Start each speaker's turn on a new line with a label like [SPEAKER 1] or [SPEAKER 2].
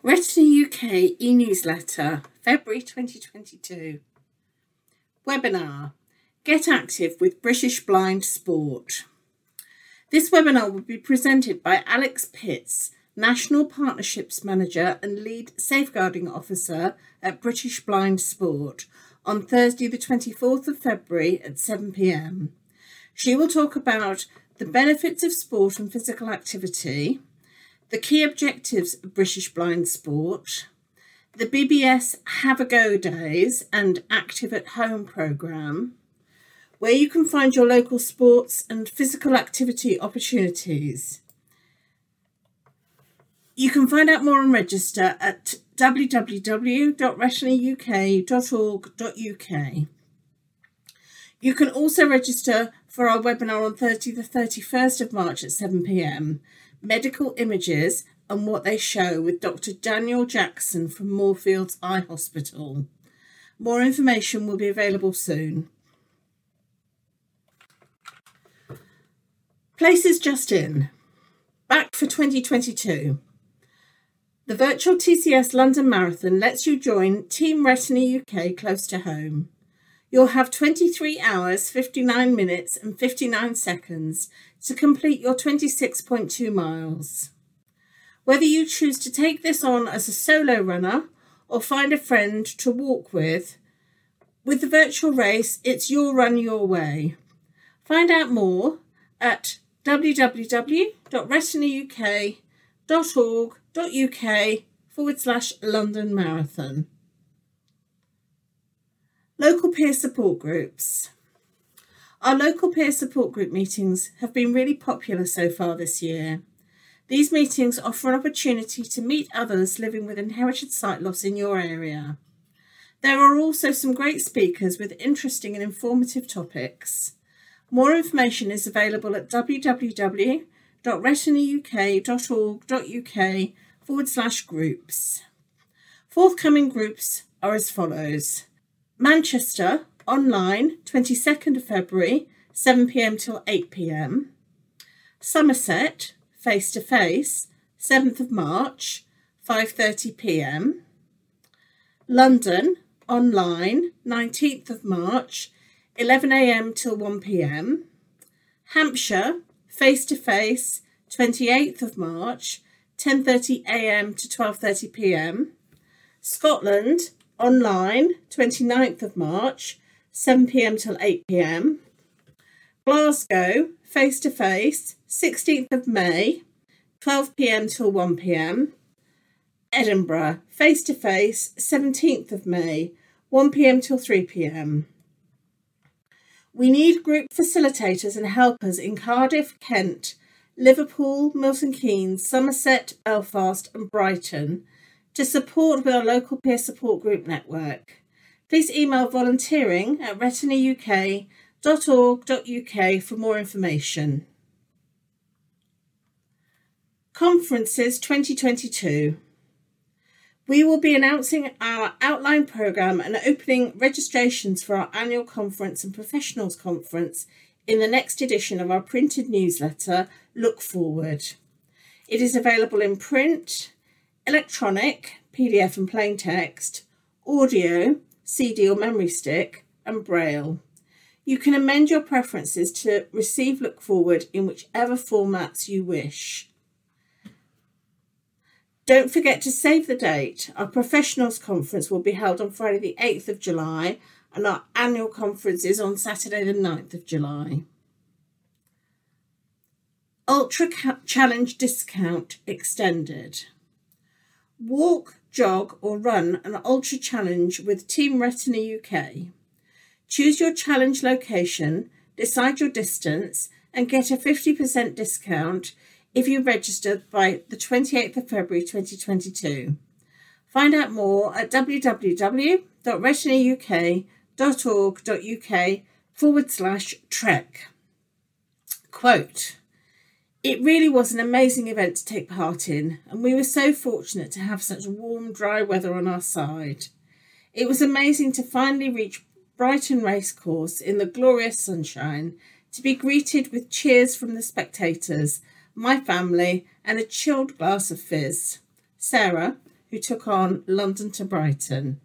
[SPEAKER 1] Retina UK e newsletter, February 2022. Webinar Get Active with British Blind Sport. This webinar will be presented by Alex Pitts, National Partnerships Manager and Lead Safeguarding Officer at British Blind Sport, on Thursday, the 24th of February at 7 pm. She will talk about the benefits of sport and physical activity the key objectives of British Blind Sport, the BBS Have a Go Days and Active at Home programme, where you can find your local sports and physical activity opportunities. You can find out more and register at www.retinauk.org.uk. You can also register for our webinar on Thursday, the 31st of March at 7 pm medical images and what they show with Dr. Daniel Jackson from Moorfields Eye Hospital. More information will be available soon. Places just in. Back for 2022. The virtual TCS London Marathon lets you join Team Retina UK close to home. You'll have 23 hours, 59 minutes, and 59 seconds to complete your 26.2 miles. Whether you choose to take this on as a solo runner or find a friend to walk with, with the virtual race, it's your run your way. Find out more at www.retinauk.org.uk forward slash London Marathon. Local peer support groups. Our local peer support group meetings have been really popular so far this year. These meetings offer an opportunity to meet others living with inherited sight loss in your area. There are also some great speakers with interesting and informative topics. More information is available at www.retinauk.org.uk forward slash groups. Forthcoming groups are as follows Manchester online 22nd of February 7 pm till 8 pm. Somerset face to face 7th of March 5:30 pm. London online 19th of March 11 am till 1 pm. Hampshire face to face 28th of March 10:30 am to 12:30 pm. Scotland online 29th of March 7 pm till 8 pm. Glasgow face to face 16th of May 12 pm till 1 pm. Edinburgh face to face 17th of May 1 pm till 3 pm. We need group facilitators and helpers in Cardiff, Kent, Liverpool, Milton Keynes, Somerset, Belfast, and Brighton to support with our local peer support group network. Please email volunteering at retinauk.org.uk for more information. Conferences 2022. We will be announcing our outline programme and opening registrations for our annual conference and professionals conference in the next edition of our printed newsletter, Look Forward. It is available in print, electronic, PDF and plain text, audio, CD or memory stick, and Braille. You can amend your preferences to receive Look Forward in whichever formats you wish. Don't forget to save the date. Our professionals conference will be held on Friday the 8th of July and our annual conference is on Saturday the 9th of July. Ultra Challenge discount extended. Walk, jog, or run an ultra challenge with Team Retina UK. Choose your challenge location, decide your distance, and get a 50% discount if you register by the 28th of February 2022. Find out more at www.retinauk.org.uk forward slash trek. Quote, it really was an amazing event to take part in, and we were so fortunate to have such warm, dry weather on our side. It was amazing to finally reach Brighton Racecourse in the glorious sunshine, to be greeted with cheers from the spectators, my family, and a chilled glass of fizz. Sarah, who took on London to Brighton.